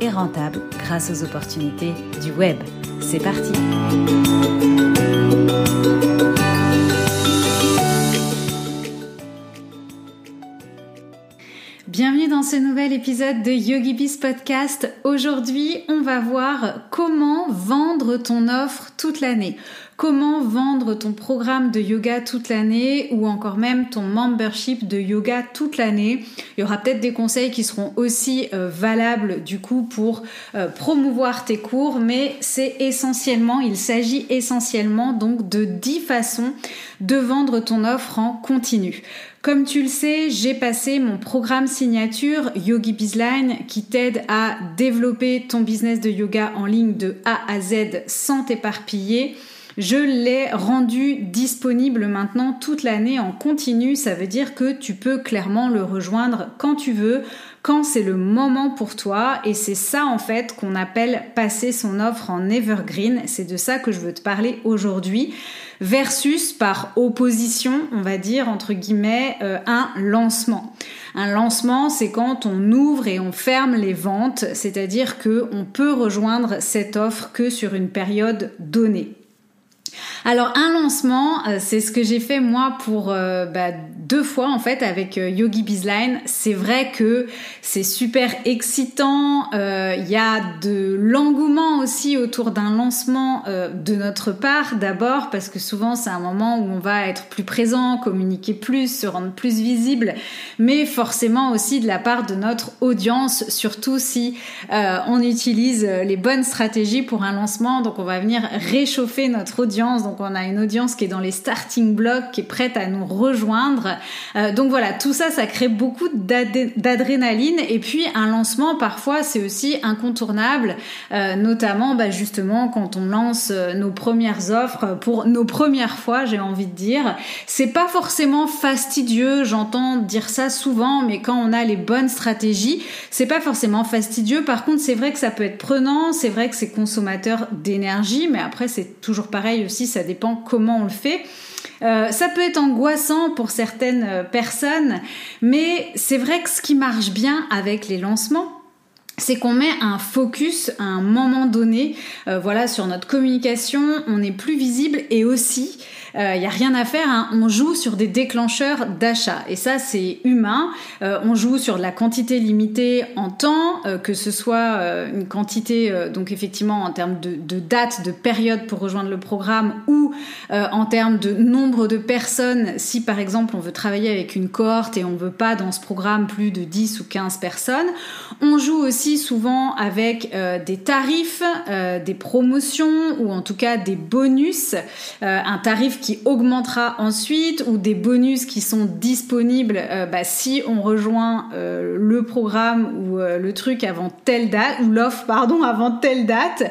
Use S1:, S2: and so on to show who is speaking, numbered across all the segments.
S1: et rentable grâce aux opportunités du web. C'est parti Bienvenue dans ce nouvel épisode de YogiBiz Podcast. Aujourd'hui, on va voir comment vendre ton offre toute l'année comment vendre ton programme de yoga toute l'année ou encore même ton membership de yoga toute l'année? Il y aura peut-être des conseils qui seront aussi euh, valables du coup pour euh, promouvoir tes cours, mais c'est essentiellement, il s'agit essentiellement donc de 10 façons de vendre ton offre en continu. Comme tu le sais, j'ai passé mon programme signature Yogi Bizline qui t'aide à développer ton business de yoga en ligne de A à Z sans t'éparpiller. Je l'ai rendu disponible maintenant toute l'année en continu. Ça veut dire que tu peux clairement le rejoindre quand tu veux, quand c'est le moment pour toi. Et c'est ça en fait qu'on appelle passer son offre en evergreen. C'est de ça que je veux te parler aujourd'hui. Versus par opposition, on va dire entre guillemets, euh, un lancement. Un lancement, c'est quand on ouvre et on ferme les ventes, c'est-à-dire que on peut rejoindre cette offre que sur une période donnée. Alors un lancement, euh, c'est ce que j'ai fait moi pour euh, bah, deux fois en fait avec euh, Yogi Bizline. C'est vrai que c'est super excitant. Il y a de l'engouement aussi autour d'un lancement de notre part d'abord parce que souvent c'est un moment où on va être plus présent, communiquer plus, se rendre plus visible, mais forcément aussi de la part de notre audience, surtout si on utilise les bonnes stratégies pour un lancement. Donc on va venir réchauffer notre audience. On a une audience qui est dans les starting blocks, qui est prête à nous rejoindre. Euh, donc voilà, tout ça, ça crée beaucoup d'adrénaline. Et puis un lancement, parfois, c'est aussi incontournable, euh, notamment bah, justement quand on lance euh, nos premières offres pour nos premières fois, j'ai envie de dire. C'est pas forcément fastidieux, j'entends dire ça souvent, mais quand on a les bonnes stratégies, c'est pas forcément fastidieux. Par contre, c'est vrai que ça peut être prenant, c'est vrai que c'est consommateur d'énergie, mais après c'est toujours pareil aussi, dépend comment on le fait. Euh, ça peut être angoissant pour certaines euh, personnes, mais c'est vrai que ce qui marche bien avec les lancements, c'est qu'on met un focus à un moment donné, euh, voilà, sur notre communication, on est plus visible et aussi il euh, n'y a rien à faire, hein. on joue sur des déclencheurs d'achat. Et ça, c'est humain. Euh, on joue sur la quantité limitée en temps, euh, que ce soit une quantité, donc effectivement en termes de, de, date, de période pour rejoindre le programme, ou en termes de nombre de personnes, si par exemple on veut travailler avec une cohorte et on veut pas dans ce programme plus de 10 ou 15 personnes. On joue aussi souvent avec des tarifs, des promotions, ou en tout cas des bonus. un tarif qui augmentera ensuite ou des bonus qui sont disponibles euh, bah, si on rejoint euh, le programme ou euh, le truc avant telle date ou l'offre pardon avant telle date.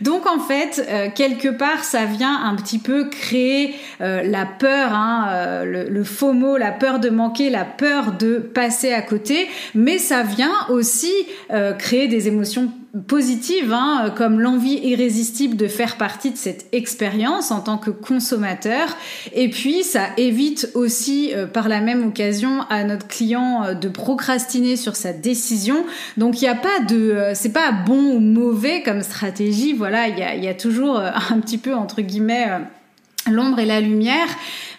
S1: Donc en fait quelque part ça vient un petit peu créer la peur, hein, le, le FOMO, la peur de manquer, la peur de passer à côté, mais ça vient aussi créer des émotions positive, hein, comme l'envie irrésistible de faire partie de cette expérience en tant que consommateur. Et puis, ça évite aussi, euh, par la même occasion, à notre client euh, de procrastiner sur sa décision. Donc, il n'y a pas de, euh, c'est pas bon ou mauvais comme stratégie. Voilà, il y a, toujours un petit peu entre guillemets l'ombre et la lumière.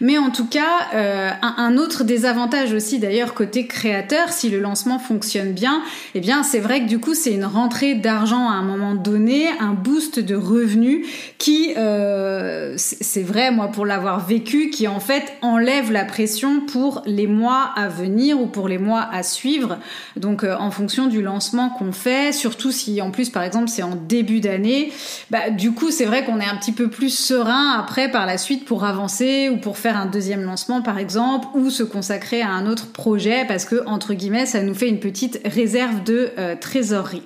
S1: Mais en tout cas, euh, un, autre désavantage aussi d'ailleurs côté créateur, si le lancement fonctionne bien, eh bien c'est vrai que du coup c'est une rentrée d'argent à un moment donné, un boost de revenus qui, euh, c'est vrai moi pour l'avoir vécu, qui en fait enlève la pression pour les mois à venir ou pour les mois à suivre. Donc euh, en fonction du lancement qu'on fait, surtout si en plus par exemple c'est en début d'année, bah, du coup c'est vrai qu'on est un petit peu plus serein après par la suite pour avancer ou pour faire un deuxième lancement par exemple ou se consacrer à un autre projet parce que entre guillemets ça nous fait une petite réserve de euh, trésorerie.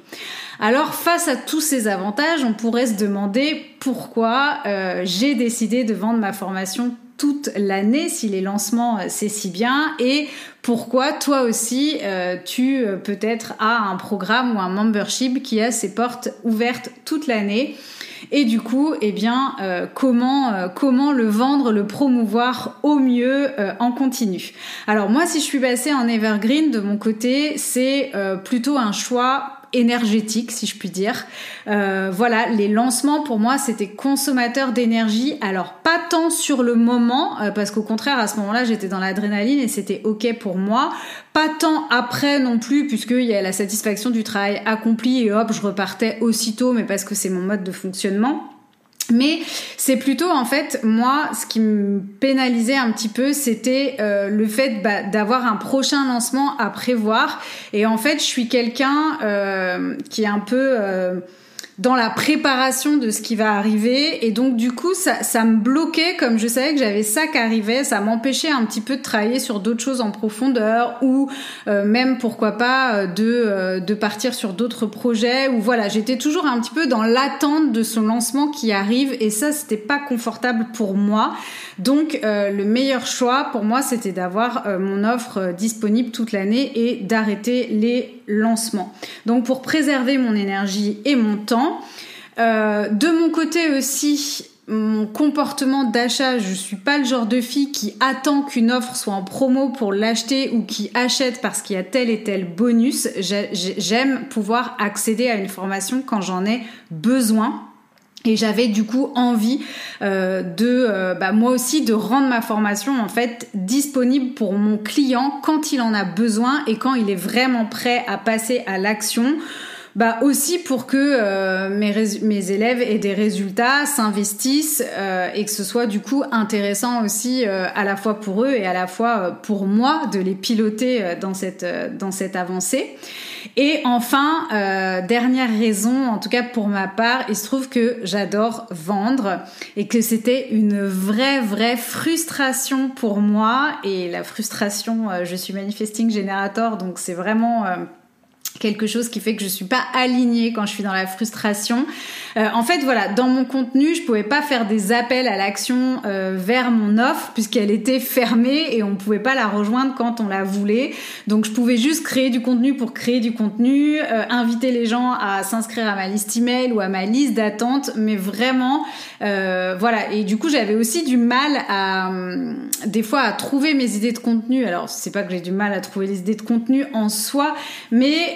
S1: Alors face à tous ces avantages, on pourrait se demander pourquoi euh, j'ai décidé de vendre ma formation toute l'année si les lancements euh, c'est si bien et pourquoi toi aussi tu peut-être as un programme ou un membership qui a ses portes ouvertes toute l'année et du coup, eh bien, euh, comment euh, comment le vendre, le promouvoir au mieux euh, en continu. Alors moi, si je suis passée en evergreen de mon côté, c'est plutôt un choix énergétique, si je puis dire. Euh, voilà, les lancements pour moi c'était consommateur d'énergie. Alors pas tant sur le moment, euh, parce qu'au contraire à ce moment-là j'étais dans l'adrénaline et c'était ok pour moi. Pas tant après non plus, puisqu'il y a la satisfaction du travail accompli et hop je repartais aussitôt, mais parce que c'est mon mode de fonctionnement. Mais c'est plutôt en fait moi ce qui me pénalisait un petit peu c'était euh, le fait bah, d'avoir un prochain lancement à prévoir. Et en fait je suis quelqu'un euh, qui est un peu euh, dans la préparation de ce qui va arriver. Et donc du coup ça, me bloquait comme je savais que j'avais ça qui arrivait. Ça m'empêchait un petit peu de travailler sur d'autres choses en profondeur ou euh, même pourquoi pas euh, de euh, de partir sur d'autres projets ou voilà j'étais toujours un petit peu dans l'attente de son lancement qui arrive et ça c'était pas confortable pour moi. Donc le meilleur choix pour moi c'était d'avoir mon offre disponible toute l'année et d'arrêter les lancements. Donc pour préserver mon énergie et mon temps euh, de mon côté aussi, mon comportement d'achat, je suis pas le genre de fille qui attend qu'une offre soit en promo pour l'acheter ou qui achète parce qu'il y a tel et tel bonus. J'aime pouvoir accéder à une formation quand j'en ai besoin. Et j'avais du coup envie euh, de, euh, bah, moi aussi, de rendre ma formation en fait disponible pour mon client quand il en a besoin et quand il est vraiment prêt à passer à l'action bah aussi pour que euh, mes, mes élèves aient des résultats, s'investissent euh, et que ce soit du coup intéressant aussi euh, à la fois pour eux et à la fois pour moi de les piloter dans cette dans cette avancée. Et enfin, dernière raison, en tout cas pour ma part, il se trouve que j'adore vendre et que c'était une vraie vraie frustration pour moi et la frustration, je suis manifesting générateur donc c'est vraiment quelque chose qui fait que je suis pas alignée quand je suis dans la frustration. Euh, en fait, voilà, dans mon contenu, je pouvais pas faire des appels à l'action euh, vers mon offre puisqu'elle était fermée et on pouvait pas la rejoindre quand on la voulait. Donc, je pouvais juste créer du contenu pour créer du contenu, euh, inviter les gens à s'inscrire à ma liste email ou à ma liste d'attente, mais vraiment, voilà. Et du coup, j'avais aussi du mal à, des fois, à trouver mes idées de contenu. Alors, c'est pas que j'ai du mal à trouver les idées de contenu en soi, mais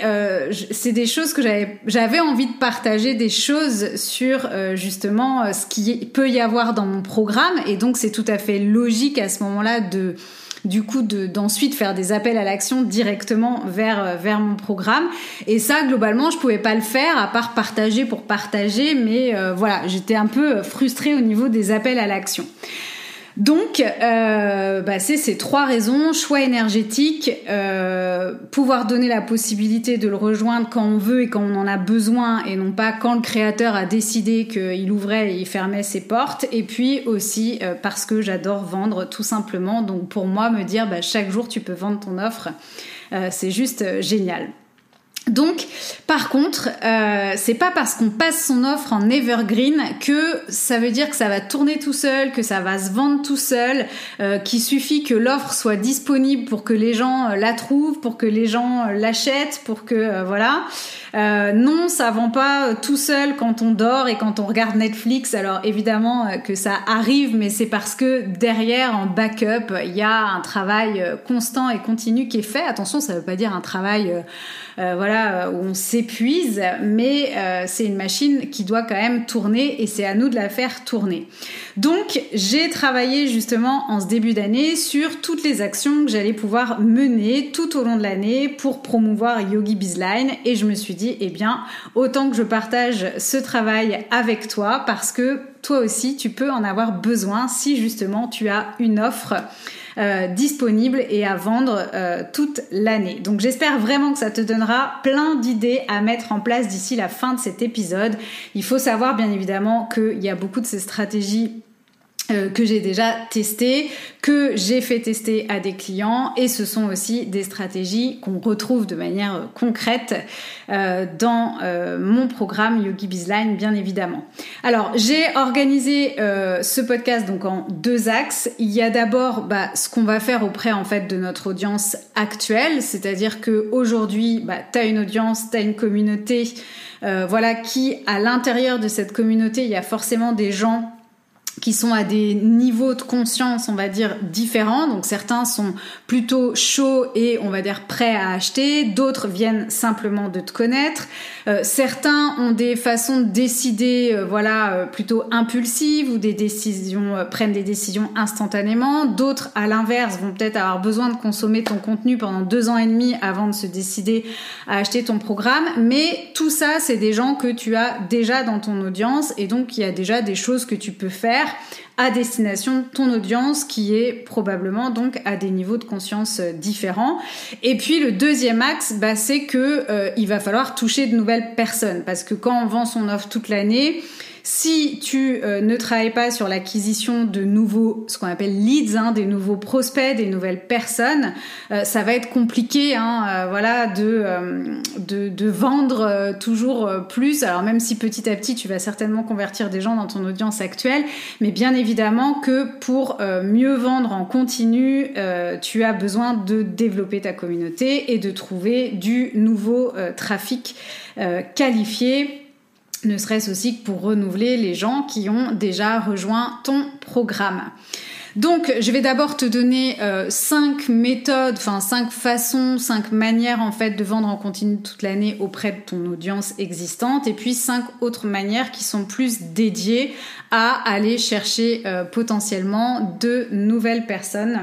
S1: c'est des choses que j'avais envie de partager des choses sur euh, justement euh, ce qui peut y avoir dans mon programme. Et donc c'est tout à fait logique à ce moment-là de du coup d'ensuite faire des appels à l'action directement vers vers mon programme. Et ça globalement je pouvais pas le faire à part partager pour partager. Mais voilà j'étais un peu frustrée au niveau des appels à l'action donc, euh, bah, c'est ces trois raisons choix énergétique, euh, pouvoir donner la possibilité de le rejoindre quand on veut et quand on en a besoin, et non pas quand le créateur a décidé qu'il ouvrait et il fermait ses portes. Et puis aussi euh, parce que j'adore vendre tout simplement. Donc, pour moi, me dire bah, chaque jour tu peux vendre ton offre, c'est juste génial. Donc, par contre, euh, c'est pas parce qu'on passe son offre en evergreen que ça veut dire que ça va tourner tout seul, que ça va se vendre tout seul, euh, qu'il suffit que l'offre soit disponible pour que les gens euh, la trouvent, pour que les gens euh, l'achètent, pour que voilà. non, ça vend pas tout seul quand on dort et quand on regarde Netflix. Alors évidemment que ça arrive, mais c'est parce que derrière, en backup, il y a un travail constant et continu qui est fait. Attention, ça veut pas dire un travail euh, voilà, où on s'épuise, mais euh, c'est une machine qui doit quand même tourner et c'est à nous de la faire tourner. Donc j'ai travaillé justement en ce début d'année sur toutes les actions que j'allais pouvoir mener tout au long de l'année pour promouvoir Yogi Bizline et je me suis dit, eh bien, autant que je partage ce travail avec toi parce que toi aussi tu peux en avoir besoin si justement tu as une offre euh, disponible et à vendre euh, toute l'année. Donc j'espère vraiment que ça te donnera plein d'idées à mettre en place d'ici la fin de cet épisode. Il faut savoir bien évidemment qu'il y a beaucoup de ces stratégies euh, que j'ai déjà testé, que j'ai fait tester à des clients et ce sont aussi des stratégies qu'on retrouve de manière euh, concrète euh, dans mon programme Yogi Bizline bien évidemment. Alors j'ai organisé ce podcast donc en deux axes. Il y a d'abord bah, ce qu'on va faire auprès en fait de notre audience actuelle, c'est-à-dire que aujourd'hui bah, tu as une audience, tu as une communauté voilà qui à l'intérieur de cette communauté il y a forcément des gens qui sont à des niveaux de conscience, on va dire, différents. Donc certains sont plutôt chauds et on va dire prêts à acheter, d'autres viennent simplement de te connaître. Euh, certains ont des façons de décider, euh, voilà, euh, plutôt impulsives ou des décisions prennent des décisions instantanément. D'autres, à l'inverse, vont peut-être avoir besoin de consommer ton contenu pendant deux ans et demi avant de se décider à acheter ton programme. Mais tout ça, c'est des gens que tu as déjà dans ton audience et donc il y a déjà des choses que tu peux faire à destination de ton audience qui est probablement donc à des niveaux de conscience euh, différents. Et puis le deuxième axe, bah, c'est que euh, va falloir toucher de nouvelles personnes parce que quand on vend son offre toute l'année, si tu euh, ne travailles pas sur l'acquisition de nouveaux, ce qu'on appelle leads, hein, des nouveaux prospects, des nouvelles personnes, euh, ça va être compliqué, hein, euh, voilà, de, vendre toujours plus. Alors même si petit à petit tu vas certainement convertir des gens dans ton audience actuelle, mais bien évidemment que pour mieux vendre en continu, tu as besoin de développer ta communauté et de trouver du nouveau trafic qualifié ne serait-ce aussi que pour renouveler les gens qui ont déjà rejoint ton programme. Donc, je vais d'abord te donner euh, cinq méthodes, enfin cinq façons, cinq manières en fait de vendre en continu toute l'année auprès de ton audience existante, et puis cinq autres manières qui sont plus dédiées à aller chercher euh, potentiellement de nouvelles personnes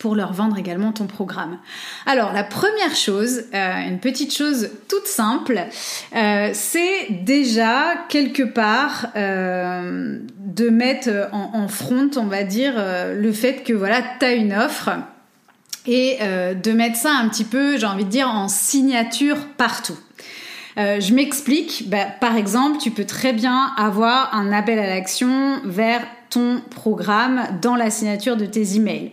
S1: pour leur vendre également ton programme. Alors la première chose, euh, une petite chose toute simple, euh, c'est déjà quelque part euh, de mettre en, front, on va dire, le fait que voilà, tu as une offre et de mettre ça un petit peu, j'ai envie de dire, en signature partout. je m'explique. Bah, par exemple, tu peux très bien avoir un appel à l'action vers ton programme dans la signature de tes emails.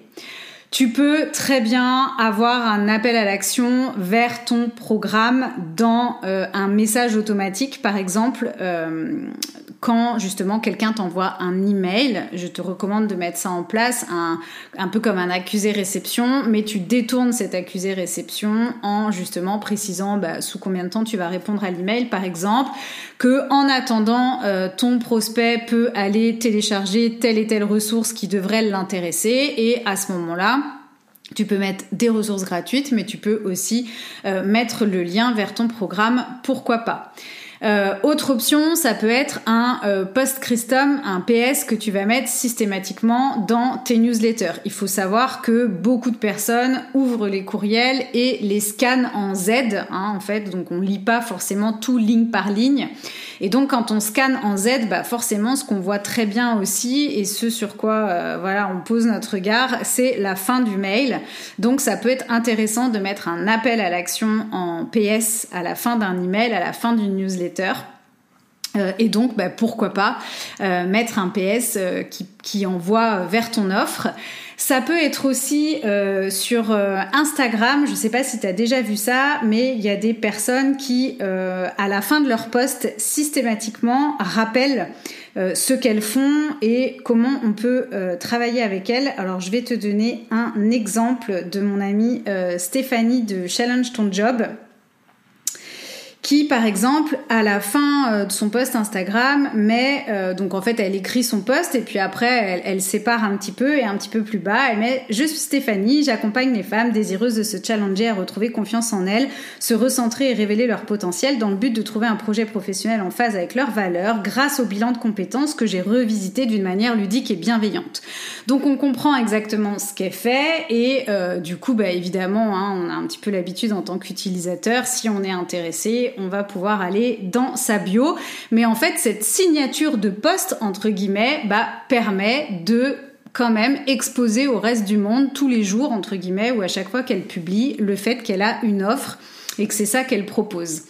S1: Tu peux très bien avoir un appel à l'action vers ton programme dans euh, un message automatique, par exemple, euh, quand justement quelqu'un t'envoie un email, je te recommande de mettre ça en place, un, peu comme un accusé-réception, mais tu détournes cet accusé-réception en justement précisant bah, sous combien de temps tu vas répondre à l'email, par exemple, que en attendant, euh, ton prospect peut aller télécharger telle et telle ressource qui devrait l'intéresser, et à ce moment-là, tu peux mettre des ressources gratuites, mais tu peux aussi euh, mettre le lien vers ton programme, pourquoi pas. Euh, autre option, ça peut être un euh, post-custom, un PS que tu vas mettre systématiquement dans tes newsletters. Il faut savoir que beaucoup de personnes ouvrent les courriels et les scannent en Z, hein, en fait, donc on lit pas forcément tout ligne par ligne. Et donc quand on scanne en Z, bah forcément ce qu'on voit très bien aussi et ce sur quoi euh, voilà on pose notre regard, c'est la fin du mail. Donc ça peut être intéressant de mettre un appel à l'action en PS à la fin d'un email, à la fin d'une newsletter. Euh, et donc, bah, pourquoi pas euh, mettre un PS qui, qui, envoie vers ton offre. Ça peut être aussi euh, sur euh, Instagram, je ne sais pas si tu as déjà vu ça, mais il y a des personnes qui, euh, à la fin de leur post, systématiquement rappellent ce qu'elles font et comment on peut travailler avec elles. Alors je vais te donner un exemple de mon amie Stéphanie de Challenge Ton Job qui par exemple à la fin euh, de son post Instagram met euh, donc en fait elle écrit son post et puis après elle, sépare un petit peu et un petit peu plus bas elle met je suis Stéphanie j'accompagne les femmes désireuses de se challenger à retrouver confiance en elles se recentrer et révéler leur potentiel dans le but de trouver un projet professionnel en phase avec leurs valeurs grâce au bilan de compétences que j'ai revisité d'une manière ludique et bienveillante donc on comprend exactement ce qu'elle fait et euh, du coup bah évidemment hein, on a un petit peu l'habitude en tant qu'utilisateur si on est intéressé on va pouvoir aller dans sa bio. Mais en fait, cette signature de poste, entre guillemets, bah, permet de quand même exposer au reste du monde tous les jours, entre guillemets, ou à chaque fois qu'elle publie, le fait qu'elle a une offre et que c'est ça qu'elle propose.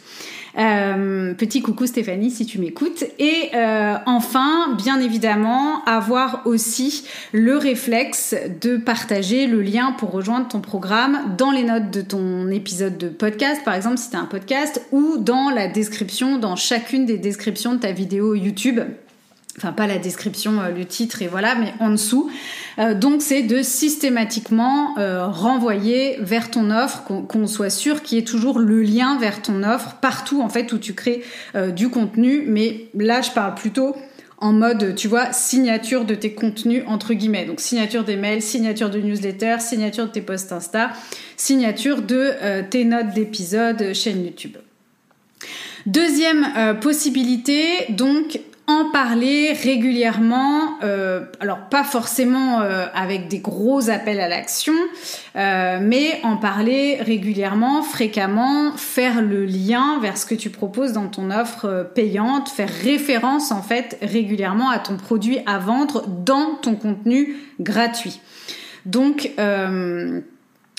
S1: Euh, petit coucou Stéphanie si tu m'écoutes. Et euh, enfin, bien évidemment, avoir aussi le réflexe de partager le lien pour rejoindre ton programme dans les notes de ton épisode de podcast, par exemple si tu un podcast, ou dans la description, dans chacune des descriptions de ta vidéo YouTube enfin pas la description, euh, le titre et voilà, mais en dessous. Euh, donc c'est de systématiquement euh, renvoyer vers ton offre, qu'on soit sûr qu'il y ait toujours le lien vers ton offre partout en fait où tu crées du contenu. Mais là je parle plutôt en mode, tu vois, signature de tes contenus, entre guillemets. Donc, signature des mails, signature de newsletter, signature de tes posts Insta, signature de tes notes d'épisode chaîne YouTube. Deuxième possibilité, donc, en parler régulièrement, euh, alors pas forcément euh, avec des gros appels à l'action, euh, mais en parler régulièrement, fréquemment, faire le lien vers ce que tu proposes dans ton offre payante, faire référence en fait régulièrement à ton produit à vendre dans ton contenu gratuit. Donc,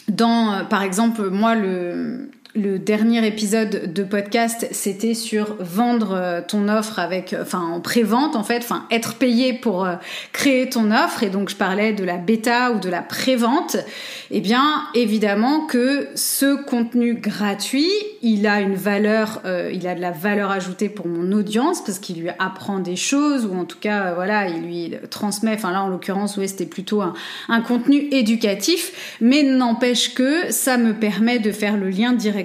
S1: dans, par exemple, moi, le, le dernier épisode de podcast, c'était sur vendre euh, ton offre avec, euh, en pré-vente en fait, enfin, être payé pour euh, créer ton offre. Et donc, je parlais de la bêta ou de la pré-vente. Eh bien, évidemment que ce contenu gratuit, il a une valeur, il a de la valeur ajoutée pour mon audience parce qu'il lui apprend des choses ou en tout cas, voilà, il lui transmet. Enfin, là, en l'occurrence, oui, c'était plutôt un, un contenu éducatif, mais n'empêche que ça me permet de faire le lien direct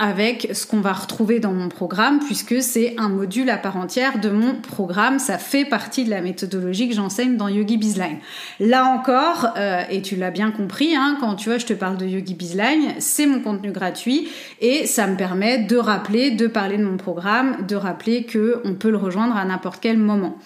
S1: avec ce qu'on va retrouver dans mon programme, puisque c'est un module à part entière de mon programme. Ça fait partie de la méthodologie que j'enseigne dans Yogi Bizline. Là encore, euh, et tu l'as bien compris, hein, quand tu vois, je te parle de Yogi Bizline, c'est mon contenu gratuit et ça me permet de rappeler, de parler de mon programme, de rappeler que on peut le rejoindre à n'importe quel moment.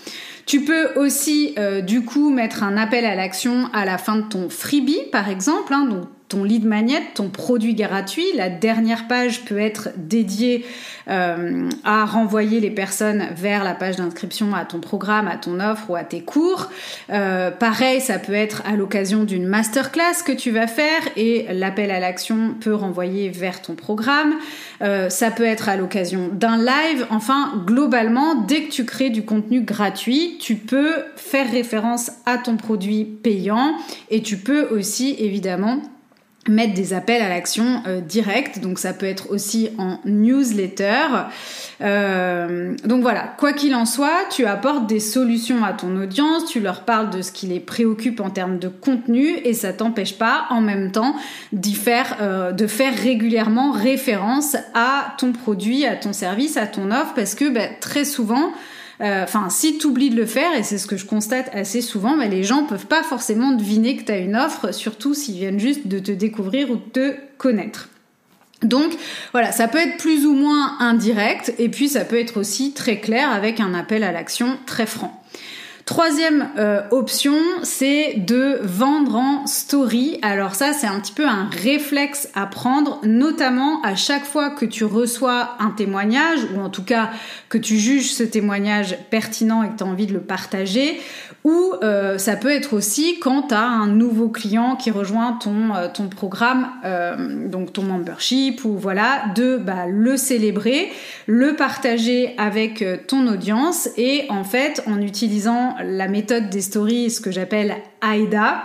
S1: Tu peux aussi euh, du coup mettre un appel à l'action à la fin de ton freebie par exemple, hein, donc ton lead magnet, ton produit gratuit. La dernière page peut être dédiée euh, à renvoyer les personnes vers la page d'inscription à ton programme, à ton offre ou à tes cours. Euh, pareil, ça peut être à l'occasion d'une masterclass que tu vas faire et l'appel à l'action peut renvoyer vers ton programme. Euh, ça peut être à l'occasion d'un live. Enfin, globalement, dès que tu crées du contenu gratuit, tu peux faire référence à ton produit payant et tu peux aussi évidemment mettre des appels à l'action euh, direct. Donc ça peut être aussi en newsletter. Euh, donc voilà, quoi qu'il en soit, tu apportes des solutions à ton audience, tu leur parles de ce qui les préoccupe en termes de contenu et ça t'empêche pas en même temps d'y faire, euh, de faire régulièrement référence à ton produit, à ton service, à ton offre parce que bah, très souvent euh, enfin, si tu oublies de le faire, et c'est ce que je constate assez souvent, les gens peuvent pas forcément deviner que tu as une offre, surtout s'ils viennent juste de te découvrir ou de te connaître. Donc voilà, ça peut être plus ou moins indirect, et puis ça peut être aussi très clair avec un appel à l'action très franc. Troisième euh, option, c'est de vendre en story. Alors ça, c'est un petit peu un réflexe à prendre, notamment à chaque fois que tu reçois un témoignage, ou en tout cas que tu juges ce témoignage pertinent et que tu as envie de le partager, ou euh, ça peut être aussi quand tu as un nouveau client qui rejoint ton, euh, ton programme, euh, donc ton membership, ou voilà, de bah, le célébrer, le partager avec ton audience et en fait en utilisant la méthode des stories, ce que j'appelle AIDA,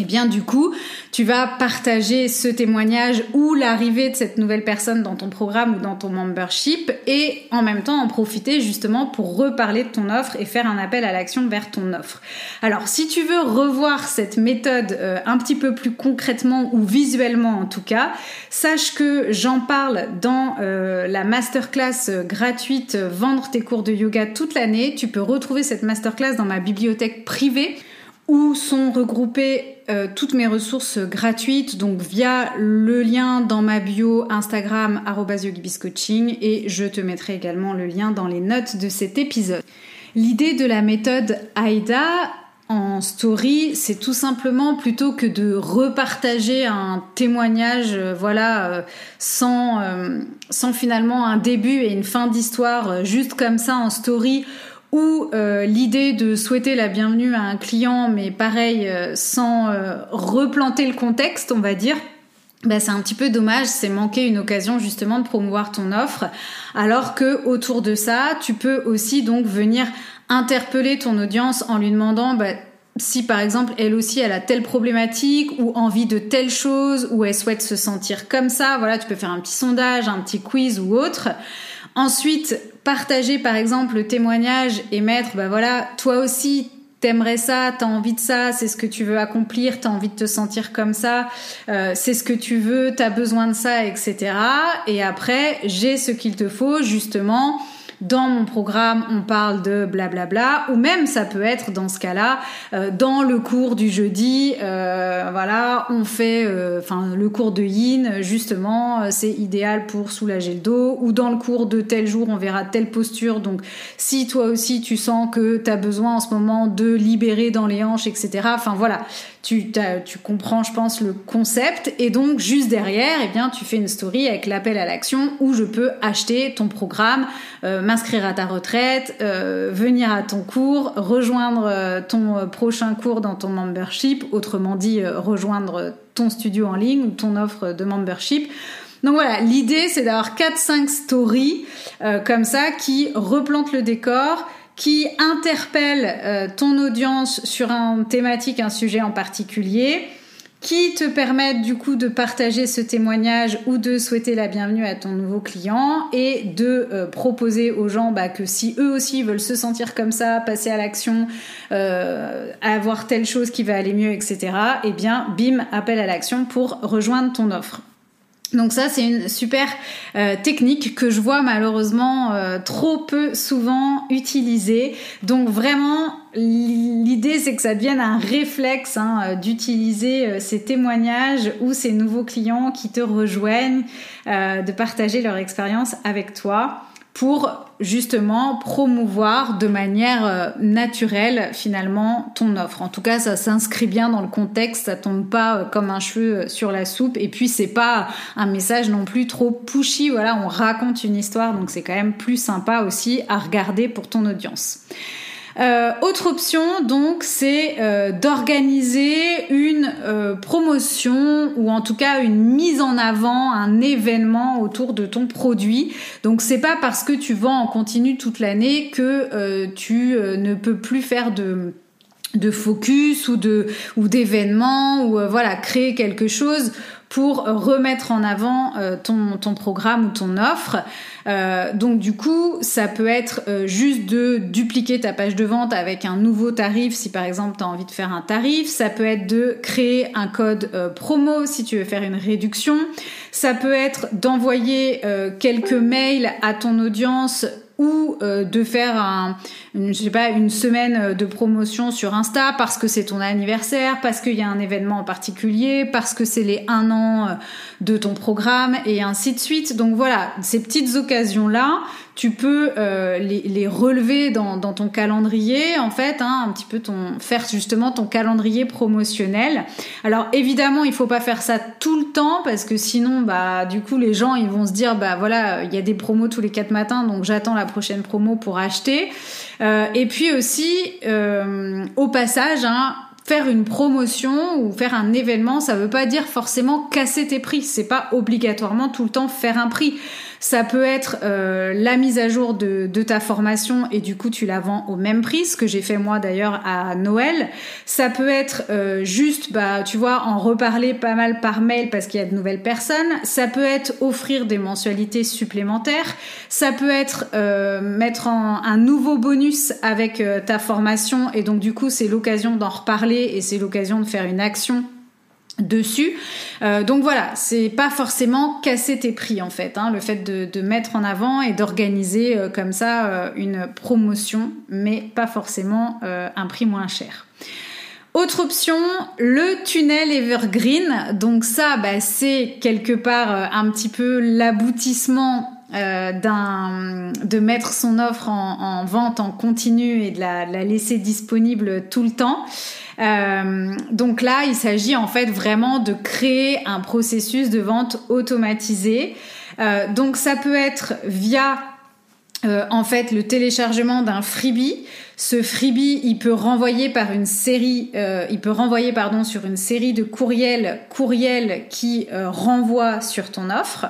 S1: eh bien du coup, tu vas partager ce témoignage ou l'arrivée de cette nouvelle personne dans ton programme ou dans ton membership et en même temps en profiter justement pour reparler de ton offre et faire un appel à l'action vers ton offre. Alors si tu veux revoir cette méthode euh, un petit peu plus concrètement ou visuellement en tout cas, sache que j'en parle dans euh, la masterclass euh, gratuite Vendre tes cours de yoga toute l'année. Tu peux retrouver cette masterclass dans ma bibliothèque privée où sont regroupées euh, toutes mes ressources gratuites, donc via le lien dans ma bio Instagram @yogibiscoaching et je te mettrai également le lien dans les notes de cet épisode. L'idée de la méthode AIDA en story, c'est tout simplement plutôt que de repartager un témoignage, euh, voilà, euh, sans, sans finalement un début et une fin d'histoire, juste comme ça en story ou euh, l'idée de souhaiter la bienvenue à un client, mais pareil, euh, sans euh, replanter le contexte, on va dire. bah, c'est un petit peu dommage, c'est manquer une occasion justement de promouvoir ton offre, alors que autour de ça, tu peux aussi donc venir interpeller ton audience en lui demandant bah, si par exemple elle aussi elle a telle problématique ou envie de telle chose ou elle souhaite se sentir comme ça, voilà, tu peux faire un petit sondage, un petit quiz ou autre. Ensuite, partager par exemple le témoignage et mettre, bah voilà, toi aussi t'aimerais ça, t'as envie de ça, c'est ce que tu veux accomplir, t'as envie de te sentir comme ça, euh, c'est ce que tu veux, t'as besoin de ça, etc. Et après, j'ai ce qu'il te faut justement dans mon programme, on parle de blablabla, ou même ça peut être dans ce cas-là, euh, dans le cours du jeudi, euh, voilà, on fait, euh, enfin, le cours de yin, justement, c'est idéal pour soulager le dos, ou dans le cours de tel jour, on verra telle posture. Donc, si toi aussi tu sens que tu as besoin en ce moment de libérer dans les hanches, etc. Enfin voilà, tu, comprends, je pense, le concept. Et donc, juste derrière, eh bien, tu fais une story avec l'appel à l'action où je peux acheter ton programme, euh, m'inscrire à ta retraite, euh, venir à ton cours, rejoindre euh, ton prochain cours dans ton membership, autrement dit, rejoindre ton studio en ligne ou ton offre de membership. Donc voilà, l'idée c'est d'avoir 4-5 stories comme ça qui replantent le décor, qui interpelle euh, ton audience sur un thématique, un sujet en particulier, qui te permettent du coup de partager ce témoignage ou de souhaiter la bienvenue à ton nouveau client et de euh, proposer aux gens bah, que si eux aussi veulent se sentir comme ça, passer à l'action, euh, avoir telle chose qui va aller mieux, etc., eh bien, bim, appel à l'action pour rejoindre ton offre. Donc ça, c'est une super euh, technique que je vois malheureusement euh, trop peu souvent utilisée. Donc vraiment, l'idée, c'est que ça devienne un réflexe hein, euh, d'utiliser ces témoignages ou ces nouveaux clients qui te rejoignent, de partager leur expérience avec toi pour justement promouvoir de manière euh, naturelle finalement ton offre. En tout cas, ça s'inscrit bien dans le contexte, ça tombe pas euh, comme un cheveu euh, sur la soupe et puis c'est pas un message non plus trop pushy, voilà, on raconte une histoire donc c'est quand même plus sympa aussi à regarder pour ton audience. Euh, autre option, donc, c'est euh, d'organiser une euh, promotion ou en tout cas une mise en avant, un événement autour de ton produit. Donc, c'est pas parce que tu vends en continu toute l'année que tu ne peux plus faire de de focus ou de ou d'événements ou voilà créer quelque chose pour remettre en avant ton, ton programme ou ton offre. Euh, donc du coup, ça peut être euh, juste de dupliquer ta page de vente avec un nouveau tarif si par exemple tu as envie de faire un tarif. Ça peut être de créer un code euh, promo si tu veux faire une réduction. Ça peut être d'envoyer quelques mails à ton audience ou de faire un, une, sais pas, une semaine de promotion sur Insta parce que c'est ton anniversaire, parce qu'il y a un événement en particulier, parce que c'est les un an de ton programme et ainsi de suite. Donc voilà, ces petites occasions-là, tu peux euh, les, relever dans, ton calendrier, en fait, hein, un petit peu ton faire justement ton calendrier promotionnel. Alors évidemment, il faut pas faire ça tout le temps parce que sinon, bah du coup, les gens ils vont se dire, bah voilà, il y a des promos tous les quatre matins, donc j'attends la prochaine promo pour acheter. Euh, et puis aussi, euh, au passage, hein, faire une promotion ou faire un événement, ça veut pas dire forcément casser tes prix. C'est pas obligatoirement tout le temps faire un prix. Ça peut être euh, la mise à jour de, ta formation et du coup tu la vends au même prix, ce que j'ai fait moi d'ailleurs à Noël. Ça peut être euh, juste, bah tu vois, en reparler pas mal par mail parce qu'il y a de nouvelles personnes. Ça peut être offrir des mensualités supplémentaires. Ça peut être euh, mettre en, un nouveau bonus avec ta formation et donc du coup c'est l'occasion d'en reparler et c'est l'occasion de faire une action dessus. Euh, donc voilà, c'est pas forcément casser tes prix en fait, hein, le fait de, mettre en avant et d'organiser euh, comme ça euh, une promotion, mais pas forcément un prix moins cher. Autre option, le tunnel evergreen. Donc ça, bah, c'est quelque part un petit peu l'aboutissement d'un de mettre son offre en, vente en continu et de la, laisser disponible tout le temps. Euh, donc là, il s'agit en fait vraiment de créer un processus de vente automatisé. Euh, donc ça peut être via euh, en fait le téléchargement d'un freebie. Ce freebie, il peut renvoyer par une série, euh, il peut renvoyer pardon sur une série de courriels, courriels qui euh, renvoient sur ton offre.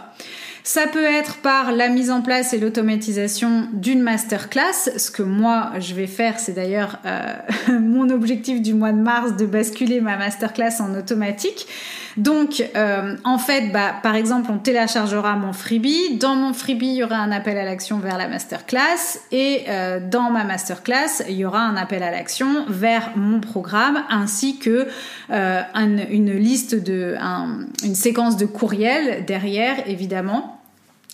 S1: Ça peut être par la mise en place et l'automatisation d'une masterclass. Ce que moi, je vais faire, c'est d'ailleurs mon objectif du mois de mars de basculer ma masterclass en automatique. Donc, euh, en fait, bah, par exemple, on téléchargera mon freebie. Dans mon freebie, il y aura un appel à l'action vers la masterclass. Et euh, dans ma masterclass, il y aura un appel à l'action vers mon programme, ainsi que euh, une liste de, une séquence de courriels derrière, évidemment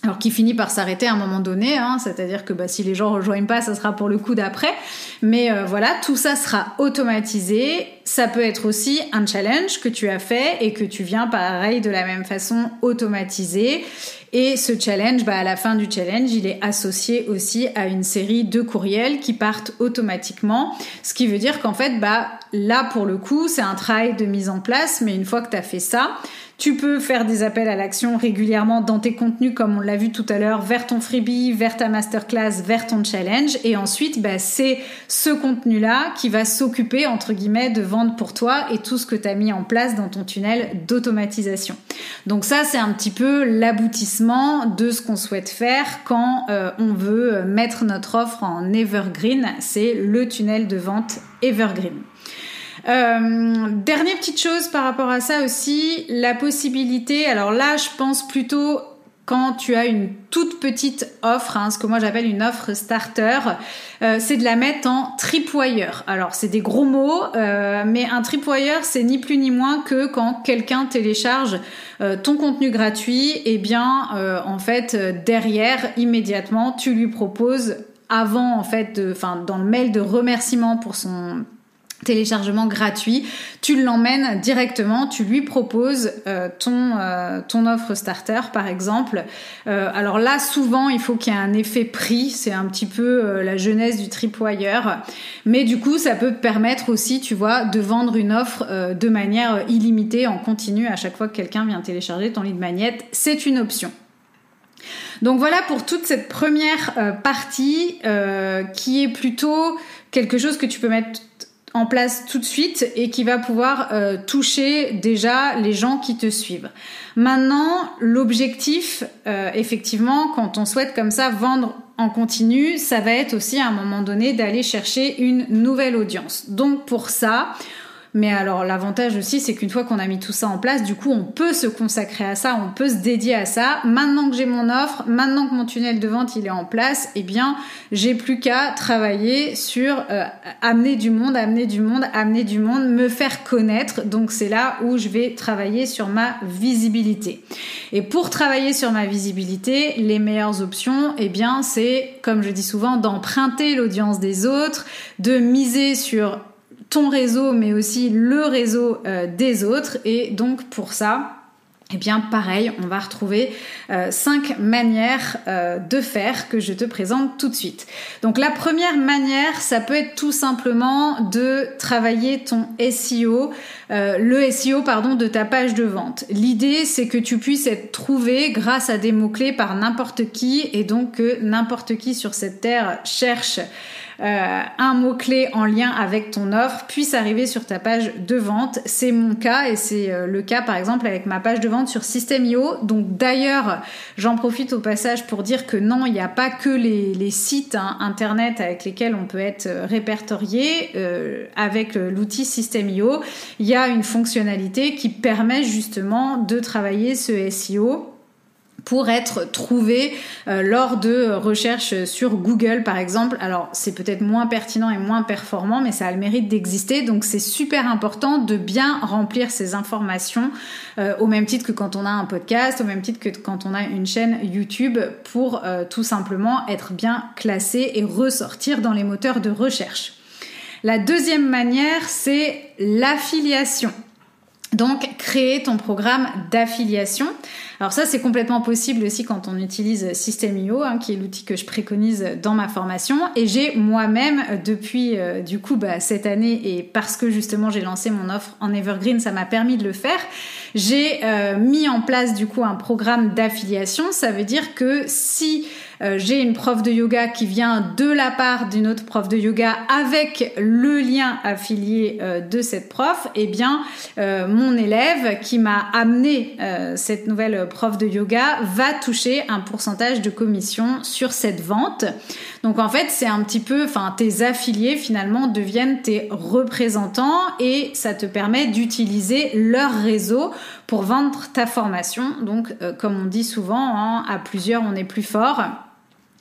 S1: alors qui finit par s'arrêter à un moment donné, hein, c'est-à-dire que bah, si les gens rejoignent pas, ça sera pour le coup d'après. Mais euh, voilà, tout ça sera automatisé. Ça peut être aussi un challenge que tu as fait et que tu viens pareil de la même façon automatiser. Et ce challenge, bah, à la fin du challenge, il est associé aussi à une série de courriels qui partent automatiquement. Ce qui veut dire qu'en fait, bah, là pour le coup, c'est un travail de mise en place, mais une fois que tu as fait ça, tu peux faire des appels à l'action régulièrement dans tes contenus, comme on l'a vu tout à l'heure, vers ton freebie, vers ta masterclass, vers ton challenge. Et ensuite, bah, c'est ce contenu-là qui va s'occuper, entre guillemets, de vendre pour toi et tout ce que tu as mis en place dans ton tunnel d'automatisation. Donc ça, c'est un petit peu l'aboutissement de ce qu'on souhaite faire quand euh, on veut mettre notre offre en evergreen. C'est le tunnel de vente evergreen. Euh, dernière petite chose par rapport à ça aussi, la possibilité, alors là je pense plutôt quand tu as une toute petite offre, hein, ce que moi j'appelle une offre starter, euh, c'est de la mettre en tripwire. Alors c'est des gros mots, euh, mais un tripwire c'est ni plus ni moins que quand quelqu'un télécharge ton contenu gratuit, et eh bien en fait derrière immédiatement tu lui proposes avant en fait, enfin dans le mail de remerciement pour son téléchargement gratuit, tu l'emmènes directement, tu lui proposes euh, ton, euh, ton offre starter par exemple. Euh, alors là, souvent, il faut qu'il y ait un effet prix, c'est un petit peu la jeunesse du tripwire, mais du coup, ça peut permettre aussi, tu vois, de vendre une offre de manière illimitée en continu à chaque fois que quelqu'un vient télécharger ton lead magnet. C'est une option. Donc voilà pour toute cette première partie qui est plutôt quelque chose que tu peux mettre place tout de suite et qui va pouvoir euh, toucher déjà les gens qui te suivent. Maintenant, l'objectif, euh, effectivement, quand on souhaite comme ça vendre en continu, ça va être aussi à un moment donné d'aller chercher une nouvelle audience. Donc pour ça, mais alors l'avantage aussi, c'est qu'une fois qu'on a mis tout ça en place, du coup, on peut se consacrer à ça, on peut se dédier à ça. Maintenant que j'ai mon offre, maintenant que mon tunnel de vente il est en place, eh bien, j'ai plus qu'à travailler sur euh, amener du monde, amener du monde, amener du monde, me faire connaître. Donc c'est là où je vais travailler sur ma visibilité. Et pour travailler sur ma visibilité, les meilleures options, eh bien, c'est, comme je dis souvent, d'emprunter l'audience des autres, de miser sur ton réseau, mais aussi le réseau euh, des autres. Et donc pour ça, eh bien, pareil, on va retrouver euh, cinq manières euh, de faire que je te présente tout de suite. Donc, la première manière, ça peut être tout simplement de travailler ton SEO, le SEO, pardon, de ta page de vente. L'idée, c'est que tu puisses être trouvé grâce à des mots-clés par n'importe qui et donc que n'importe qui sur cette terre cherche euh, un mot-clé en lien avec ton offre puisse arriver sur ta page de vente. C'est mon cas et c'est euh, le cas par exemple avec ma page de vente sur System.io. Donc d'ailleurs, j'en profite au passage pour dire que non, il n'y a pas que les, sites hein, internet avec lesquels on peut être euh, répertorié avec l'outil System.io. Il y a une fonctionnalité qui permet justement de travailler ce SEO pour être trouvé euh, lors de recherches sur Google par exemple. Alors c'est peut-être moins pertinent et moins performant, mais ça a le mérite d'exister. Donc c'est super important de bien remplir ces informations euh, au même titre que quand on a un podcast, au même titre que quand on a une chaîne YouTube pour euh, tout simplement être bien classé et ressortir dans les moteurs de recherche. La deuxième manière, c'est l'affiliation. Donc, créer ton programme d'affiliation. Alors ça, c'est complètement possible aussi quand on utilise System.io, hein, qui est l'outil que je préconise dans ma formation. Et j'ai moi-même, depuis euh, du coup bah, cette année, et parce que justement j'ai lancé mon offre en Evergreen, ça m'a permis de le faire, j'ai euh, mis en place du coup un programme d'affiliation. Ça veut dire que si euh, j'ai une prof de yoga qui vient de la part d'une autre prof de yoga avec le lien affilié euh, de cette prof, eh bien euh, mon élève qui m'a amené cette nouvelle prof de yoga va toucher un pourcentage de commission sur cette vente. Donc en fait, c'est un petit peu, enfin tes affiliés finalement deviennent tes représentants et ça te permet d'utiliser leur réseau pour vendre ta formation. Donc comme on dit souvent, hein, à plusieurs on est plus fort.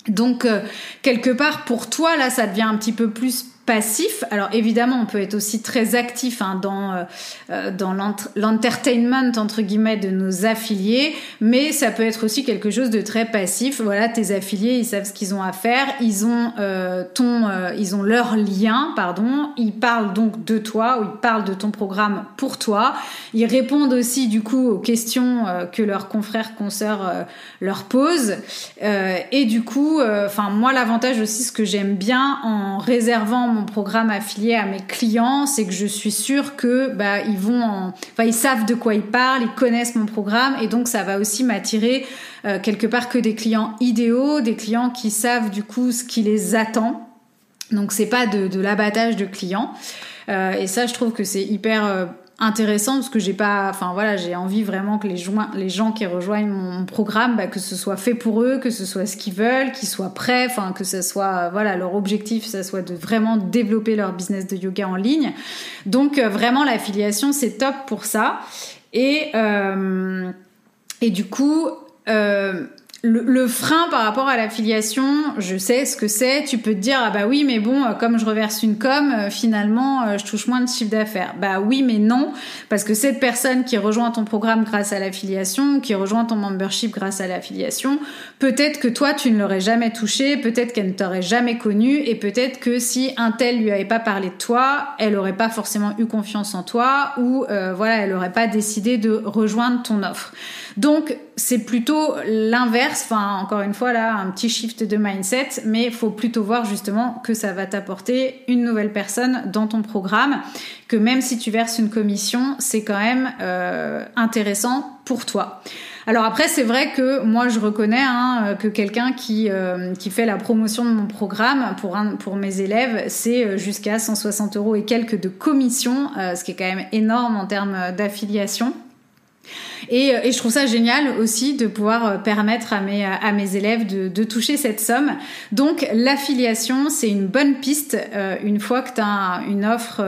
S1: Donc, euh, quelque part, pour toi, là, ça devient un petit peu plus passif. Alors évidemment, on peut être aussi très actif hein, dans euh, euh, dans l'entertainment entre guillemets de nos affiliés, mais ça peut être aussi quelque chose de très passif. Voilà, tes affiliés, ils savent ce qu'ils ont à faire, ils ont euh, ton, ils ont leur lien, pardon. Ils parlent donc de toi ou ils parlent de ton programme pour toi. Ils répondent aussi du coup aux questions que leurs confrères consoeurs leur posent. et du coup, enfin moi l'avantage aussi, ce que j'aime bien en réservant mon programme affilié à mes clients, c'est que je suis sûre que bah ils vont, enfin ils savent de quoi ils parlent, ils connaissent mon programme et donc ça va aussi m'attirer euh, quelque part que des clients idéaux, des clients qui savent du coup ce qui les attend. Donc c'est pas de, de l'abattage de clients. Euh, et ça, je trouve que c'est hyper euh, intéressant parce que j'ai pas enfin voilà j'ai envie vraiment que les gens les gens qui rejoignent mon programme bah, que ce soit fait pour eux que ce soit ce qu'ils veulent qu'ils soient prêts enfin que ce soit voilà leur objectif ça soit de vraiment développer leur business de yoga en ligne. Donc euh, vraiment l'affiliation c'est top pour ça. Et euh, et du coup euh, le, frein par rapport à l'affiliation, je sais ce que c'est. Tu peux te dire ah bah oui mais bon euh, comme je reverse une com, euh, finalement euh, je touche moins de chiffre d'affaires. Bah oui mais non parce que cette personne qui rejoint ton programme grâce à l'affiliation, qui rejoint ton membership grâce à l'affiliation, peut-être que toi tu ne l'aurais jamais touché, peut-être qu'elle ne t'aurait jamais connu et peut-être que si un tel lui avait pas parlé de toi, elle aurait pas forcément eu confiance en toi ou voilà elle aurait pas décidé de rejoindre ton offre. Donc c'est plutôt l'inverse, enfin encore une fois là, un petit shift de mindset, mais faut plutôt voir justement que ça va t'apporter une nouvelle personne dans ton programme, que même si tu verses une commission, c'est quand même euh, intéressant pour toi. Alors après, c'est vrai que moi, je reconnais hein, que quelqu'un qui, euh, qui fait la promotion de mon programme pour, un, pour mes élèves, c'est euh, jusqu'à 160 euros et quelques de commission, ce qui est quand même énorme en termes d'affiliation. Et, euh, et, je trouve ça génial aussi de pouvoir euh, permettre à mes, à mes élèves de, de toucher cette somme. Donc l'affiliation, c'est une bonne piste euh, une fois que tu as une offre.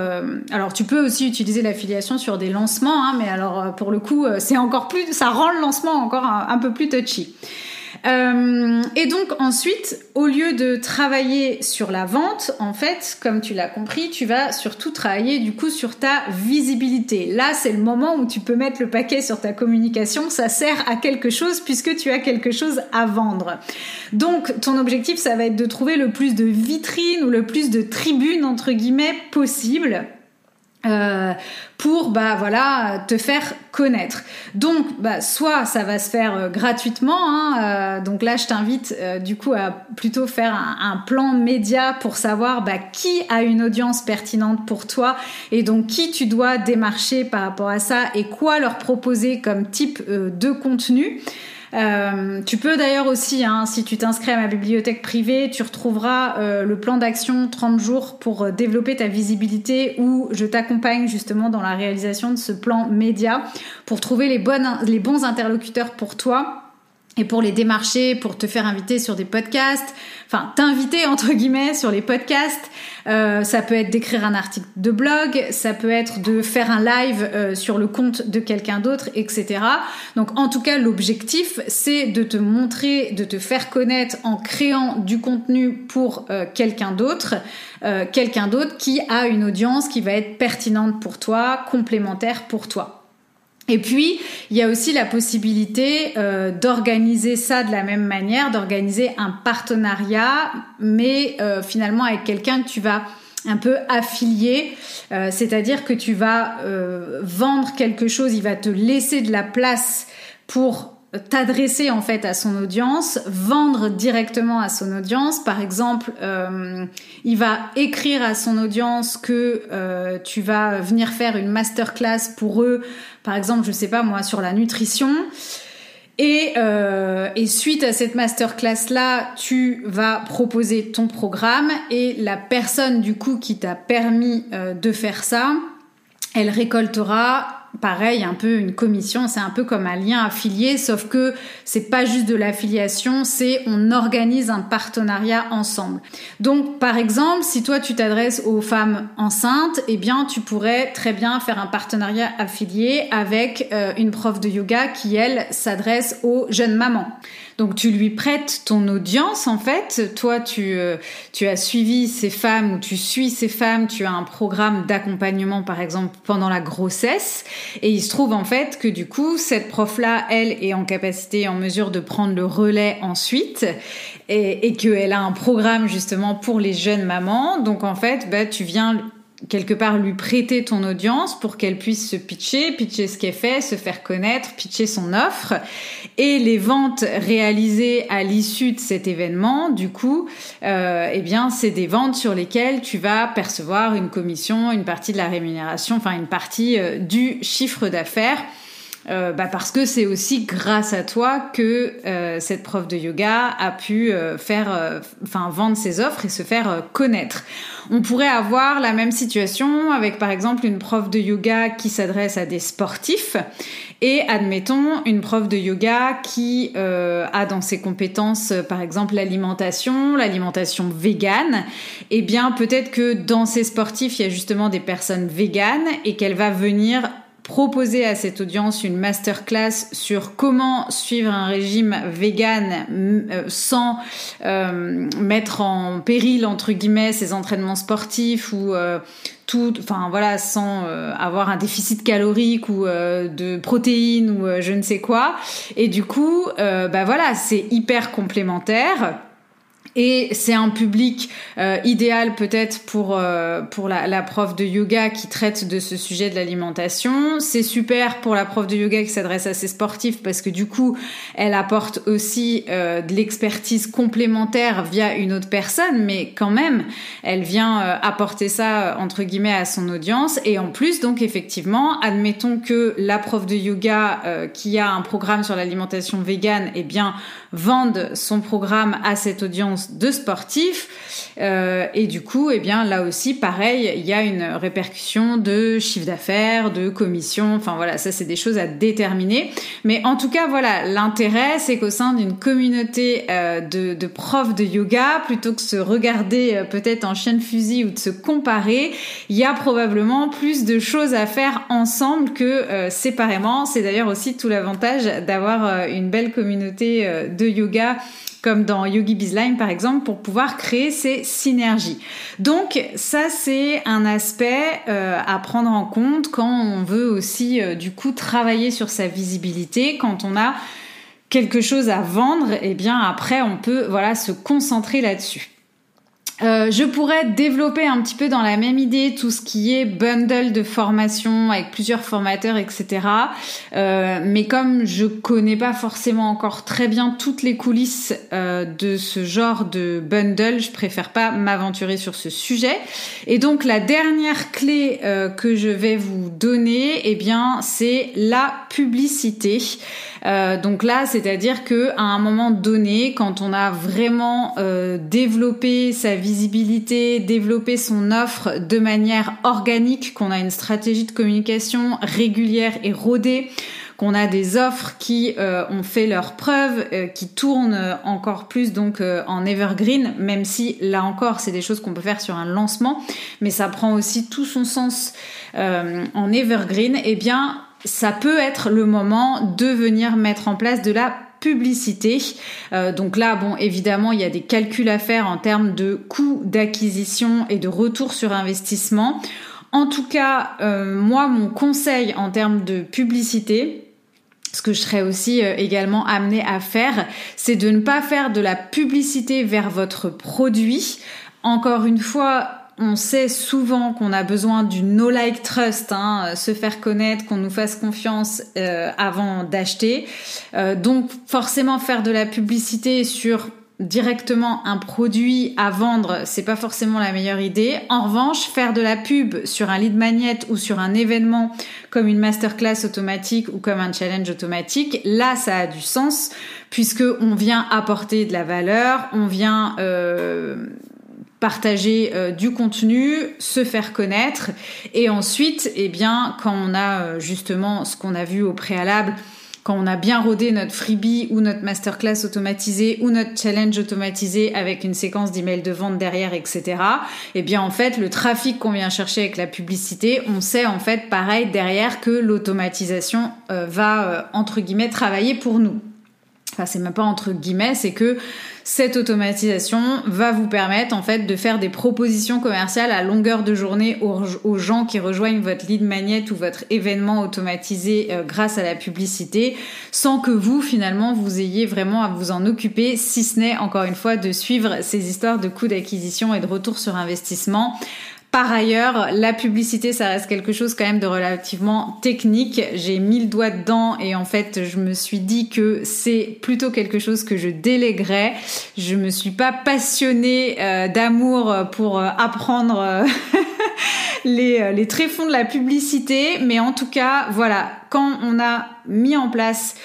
S1: alors tu peux aussi utiliser l'affiliation sur des lancements, hein, mais alors pour le coup, c'est encore plus, ça rend le lancement encore un peu plus touchy. Euh, et donc ensuite, au lieu de travailler sur la vente, en fait, comme tu l'as compris, tu vas surtout travailler du coup sur ta visibilité. Là, c'est le moment où tu peux mettre le paquet sur ta communication. Ça sert à quelque chose puisque tu as quelque chose à vendre. Donc, ton objectif, ça va être de trouver le plus de vitrines ou le plus de tribunes entre guillemets possible euh, pour bah voilà te faire connaître. Donc bah soit ça va se faire euh, gratuitement. Hein, euh, donc là je t'invite du coup à plutôt faire un, plan média pour savoir bah, qui a une audience pertinente pour toi et donc qui tu dois démarcher par rapport à ça et quoi leur proposer comme type de contenu. Euh, tu peux d'ailleurs aussi, hein, si tu t'inscris à ma bibliothèque privée, tu retrouveras euh, le plan d'action 30 jours pour euh, développer ta visibilité où je t'accompagne justement dans la réalisation de ce plan média pour trouver les, bons interlocuteurs pour toi et pour les démarcher, pour te faire inviter sur des podcasts, enfin t'inviter entre guillemets sur les podcasts. Euh, ça peut être d'écrire un article de blog, ça peut être de faire un live euh, sur le compte de quelqu'un d'autre, etc. Donc en tout cas, l'objectif, c'est de te montrer, de te faire connaître en créant du contenu pour euh, quelqu'un d'autre, quelqu'un d'autre qui a une audience qui va être pertinente pour toi, complémentaire pour toi. Et puis, il y a aussi la possibilité euh, d'organiser ça de la même manière, d'organiser un partenariat, mais euh, finalement avec quelqu'un que tu vas un peu affilier, euh, c'est-à-dire que tu vas vendre quelque chose, il va te laisser de la place pour t'adresser en fait à son audience, vendre directement à son audience. Par exemple, euh, il va écrire à son audience que euh, tu vas venir faire une masterclass pour eux, par exemple, je sais pas moi, sur la nutrition. Et, euh, et, suite à cette masterclass là, tu vas proposer ton programme et la personne du coup qui t'a permis de faire ça, elle récoltera pareil, un peu une commission, c'est un peu comme un lien affilié, sauf que c'est pas juste de l'affiliation, c'est on organise un partenariat ensemble. Donc, par exemple, si toi tu t'adresses aux femmes enceintes, eh bien, tu pourrais très bien faire un partenariat affilié avec euh, une prof de yoga qui, elle, s'adresse aux jeunes mamans. Donc tu lui prêtes ton audience en fait. Toi, tu, euh, tu as suivi ces femmes ou tu suis ces femmes, tu as un programme d'accompagnement par exemple pendant la grossesse. Et il se trouve en fait que du coup, cette prof-là, elle est en capacité, en mesure de prendre le relais ensuite et, et qu'elle a un programme justement pour les jeunes mamans. Donc en fait, bah, tu viens quelque part lui prêter ton audience pour qu'elle puisse se pitcher, pitcher ce qu'elle fait, se faire connaître, pitcher son offre. Et les ventes réalisées à l'issue de cet événement, du coup, euh, eh bien, c'est des ventes sur lesquelles tu vas percevoir une commission, une partie de la rémunération, enfin une partie euh, du chiffre d'affaires. Euh, bah parce que c'est aussi grâce à toi que euh, cette prof de yoga a pu euh, faire, enfin vendre ses offres et se faire connaître. On pourrait avoir la même situation avec par exemple une prof de yoga qui s'adresse à des sportifs et admettons une prof de yoga qui a dans ses compétences par exemple l'alimentation, l'alimentation végane. Eh bien peut-être que dans ces sportifs il y a justement des personnes véganes et qu'elle va venir proposer à cette audience une masterclass sur comment suivre un régime vegan euh, sans euh, mettre en péril entre guillemets ses entraînements sportifs ou euh, tout, enfin voilà, sans avoir un déficit calorique ou de protéines ou je ne sais quoi. Et du coup, bah voilà, c'est hyper complémentaire et c'est un public euh, idéal peut-être pour euh, pour la, la, prof de yoga qui traite de ce sujet de l'alimentation. C'est super pour la prof de yoga qui s'adresse à ses sportifs parce que du coup, elle apporte aussi euh, de l'expertise complémentaire via une autre personne, mais quand même, elle vient apporter ça entre guillemets à son audience. Et en plus, donc effectivement, admettons que la prof de yoga qui a un programme sur l'alimentation végane, eh bien, vende son programme à cette audience de sportifs. Euh, et du coup, eh bien, là aussi, pareil, il y a une répercussion de chiffre d'affaires, de commission. Enfin voilà, ça c'est des choses à déterminer. Mais en tout cas, voilà, l'intérêt, c'est qu'au sein d'une communauté euh, de, profs de yoga, plutôt que se regarder euh, peut-être en chien de fusil ou de se comparer, il y a probablement plus de choses à faire ensemble que séparément. C'est d'ailleurs aussi tout l'avantage d'avoir une belle communauté de yoga comme dans Yogi Bizline par exemple, pour pouvoir créer ces synergies. Donc ça c'est un aspect euh, à prendre en compte quand on veut aussi euh, du coup travailler sur sa visibilité, quand on a quelque chose à vendre, et eh bien après on peut voilà se concentrer là-dessus. Euh, je pourrais développer un petit peu dans la même idée tout ce qui est bundle de formation avec plusieurs formateurs, etc. Euh, mais comme je connais pas forcément encore très bien toutes les coulisses euh, de ce genre de bundle, je préfère pas m'aventurer sur ce sujet. Et donc la dernière clé que je vais vous donner, eh bien, c'est la publicité. Euh, donc là, c'est-à-dire que à un moment donné, quand on a vraiment euh, développé sa visibilité, développé son offre de manière organique, qu'on a une stratégie de communication régulière et rodée, qu'on a des offres qui euh, ont fait leurs preuves, qui tournent encore plus donc en evergreen, même si là encore c'est des choses qu'on peut faire sur un lancement, mais ça prend aussi tout son sens en evergreen. Eh bien, ça peut être le moment de venir mettre en place de la publicité. Euh, donc là, bon, évidemment, il y a des calculs à faire en termes de coût d'acquisition et de retour sur investissement. En tout cas, euh, moi, mon conseil en termes de publicité, ce que je serais aussi euh, également amené à faire, c'est de ne pas faire de la publicité vers votre produit. Encore une fois, on sait souvent qu'on a besoin du no like trust, hein, se faire connaître, qu'on nous fasse confiance euh, avant d'acheter. Euh, donc forcément faire de la publicité sur directement un produit à vendre, c'est pas forcément la meilleure idée. En revanche, faire de la pub sur un lead magnet ou sur un événement comme une masterclass automatique ou comme un challenge automatique, là ça a du sens puisque on vient apporter de la valeur, on vient euh, partager euh, du contenu, se faire connaître et ensuite, eh bien, quand on a euh, justement ce qu'on a vu au préalable, quand on a bien rodé notre freebie ou notre masterclass automatisé ou notre challenge automatisé avec une séquence d'emails de vente derrière, etc. Eh bien, en fait, le trafic qu'on vient chercher avec la publicité, on sait en fait pareil derrière que l'automatisation euh, va entre guillemets travailler pour nous. Enfin, c'est même pas entre guillemets, c'est que cette automatisation va vous permettre en fait de faire des propositions commerciales à longueur de journée aux, gens qui rejoignent votre lead magnet ou votre événement automatisé euh, grâce à la publicité, sans que vous finalement vous ayez vraiment à vous en occuper, si ce n'est encore une fois de suivre ces histoires de coûts d'acquisition et de retour sur investissement par ailleurs, la publicité, ça reste quelque chose quand même de relativement technique. J'ai mis le doigt dedans et en fait, je me suis dit que c'est plutôt quelque chose que je déléguerais. Je me suis pas passionnée euh, d'amour pour euh, apprendre euh, les, les tréfonds de la publicité, mais en tout cas, voilà, quand on a mis en place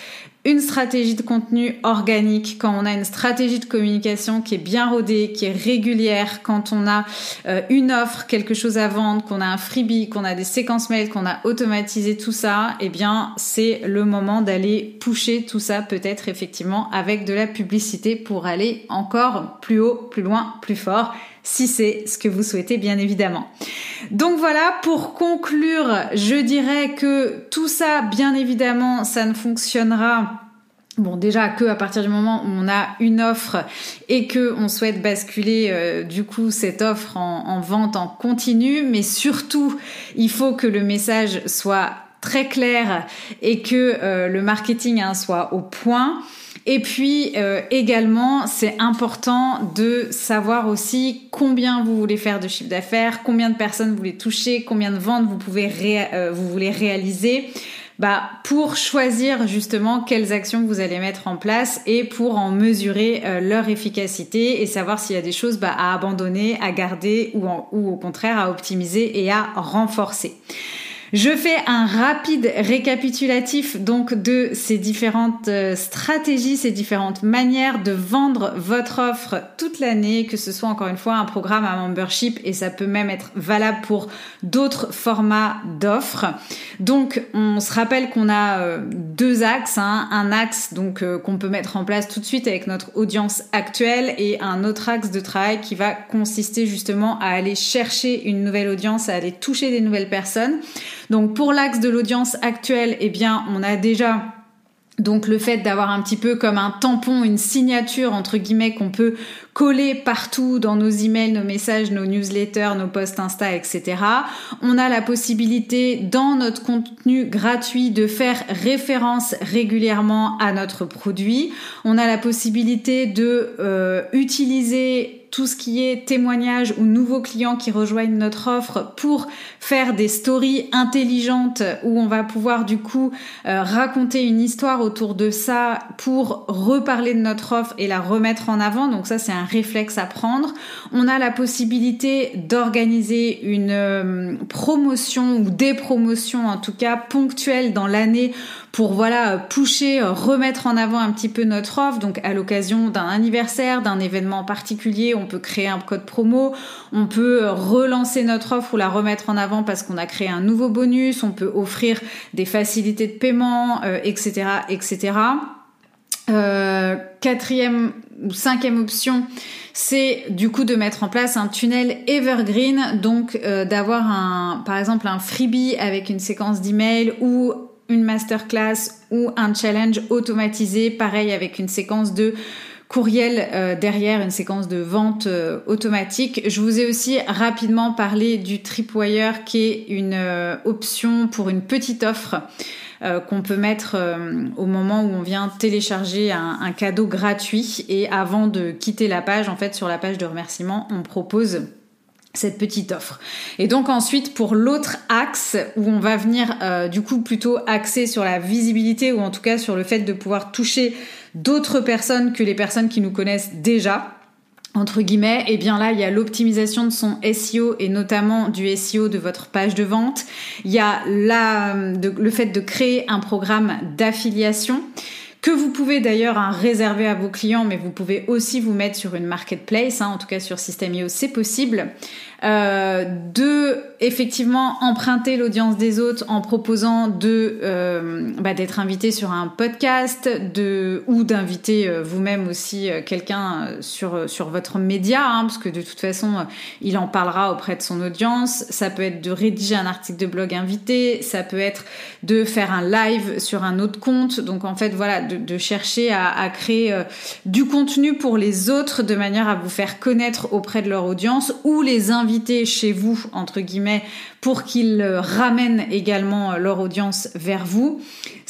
S1: une stratégie de contenu organique, quand on a une stratégie de communication qui est bien rodée, qui est régulière, quand on a euh, une offre, quelque chose à vendre, qu'on a un freebie, qu'on a des séquences mails, qu'on a automatisé tout ça, eh bien c'est le moment d'aller pusher tout ça peut-être effectivement avec de la publicité pour aller encore plus haut, plus loin, plus fort si c'est ce que vous souhaitez bien évidemment. Donc voilà, pour conclure, je dirais que tout ça, bien évidemment, ça ne fonctionnera Bon, déjà que à partir du moment où on a une offre et que on souhaite basculer euh, du coup cette offre en, vente en continu, mais surtout il faut que le message soit très clair et que euh, le marketing hein, soit au point. Et puis euh, également, c'est important de savoir aussi combien vous voulez faire de chiffre d'affaires, combien de personnes vous voulez toucher, combien de ventes vous pouvez euh, vous voulez réaliser. Bah, pour choisir justement quelles actions vous allez mettre en place et pour en mesurer euh, leur efficacité et savoir s'il y a des choses bah, à abandonner, à garder ou, ou au contraire à optimiser et à renforcer. Je fais un rapide récapitulatif donc de ces différentes euh, stratégies, ces différentes manières de vendre votre offre toute l'année, que ce soit encore une fois un programme à membership et ça peut même être valable pour d'autres formats d'offres. Donc on se rappelle qu'on a euh, deux axes, hein. un axe donc euh, qu'on peut mettre en place tout de suite avec notre audience actuelle et un autre axe de travail qui va consister justement à aller chercher une nouvelle audience, à aller toucher des nouvelles personnes. Donc pour l'axe de l'audience actuelle, eh bien, on a déjà donc le fait d'avoir un petit peu comme un tampon, une signature entre guillemets qu'on peut coller partout dans nos emails, nos messages, nos newsletters, nos posts Insta, etc. On a la possibilité dans notre contenu gratuit de faire référence régulièrement à notre produit. On a la possibilité de euh, utiliser tout ce qui est témoignage ou nouveaux clients qui rejoignent notre offre pour faire des stories intelligentes où on va pouvoir du coup euh, raconter une histoire autour de ça pour reparler de notre offre et la remettre en avant. Donc ça c'est un réflexe à prendre. On a la possibilité d'organiser une euh, promotion ou des promotions en tout cas ponctuelles dans l'année pour voilà pusher, remettre en avant un petit peu notre offre. Donc à l'occasion d'un anniversaire, d'un événement particulier, on peut créer un code promo, on peut relancer notre offre ou la remettre en avant parce qu'on a créé un nouveau bonus, on peut offrir des facilités de paiement, etc., euh, etc. Euh, quatrième ou cinquième option, c'est du coup de mettre en place un tunnel evergreen, donc euh, d'avoir un, par exemple un freebie avec une séquence d'emails ou une masterclass ou un challenge automatisé, pareil avec une séquence de courriel euh, derrière, une séquence de vente euh, automatique. Je vous ai aussi rapidement parlé du Tripwire qui est une euh, option pour une petite offre qu'on peut mettre au moment où on vient télécharger un, un, cadeau gratuit et avant de quitter la page, en fait sur la page de remerciement, on propose cette petite offre. Et donc ensuite pour l'autre axe où on va venir euh, du coup plutôt axer sur la visibilité ou en tout cas sur le fait de pouvoir toucher d'autres personnes que les personnes qui nous connaissent déjà entre guillemets, et eh bien là, il y a l'optimisation de son SEO et notamment du SEO de votre page de vente. Il y a le fait de créer un programme d'affiliation que vous pouvez d'ailleurs hein, réserver à vos clients, mais vous pouvez aussi vous mettre sur une marketplace, hein, en tout cas sur System.io, c'est possible. Euh, de effectivement emprunter l'audience des autres en proposant de euh, bah, d'être invité sur un podcast, de ou d'inviter euh, vous-même aussi euh, quelqu'un sur sur votre média, hein, parce que de toute façon il en parlera auprès de son audience. Ça peut être de rédiger un article de blog invité, ça peut être de faire un live sur un autre compte. Donc en fait voilà de, de chercher à, à créer du contenu pour les autres de manière à vous faire connaître auprès de leur audience ou les inviter chez vous, entre guillemets, pour qu'ils ramènent également leur audience vers vous.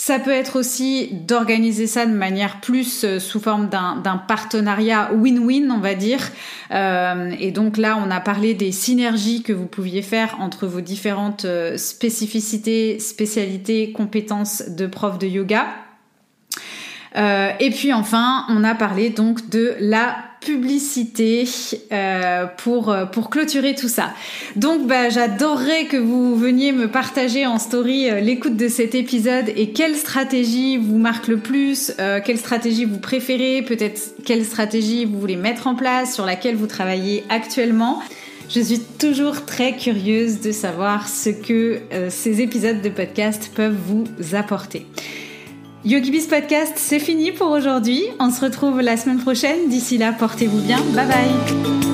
S1: Ça peut être aussi d'organiser ça de manière plus euh, sous forme d'un partenariat win-win, on va dire. Euh, et donc là, on a parlé des synergies que vous pouviez faire entre vos différentes euh, spécificités, spécialités, compétences de prof de yoga. et puis enfin, on a parlé donc de la publicité euh, pour, euh, pour clôturer tout ça. Donc bah, j'adorerais que vous veniez me partager en story euh, l'écoute de cet épisode et quelle stratégie vous marque le plus, quelle stratégie vous préférez, peut-être quelle stratégie vous voulez mettre en place, sur laquelle vous travaillez actuellement. Je suis toujours très curieuse de savoir ce que ces épisodes de podcast peuvent vous apporter. YogiBiz Podcast, c'est fini pour aujourd'hui. On se retrouve la semaine prochaine. D'ici là, portez-vous bien. Bye bye.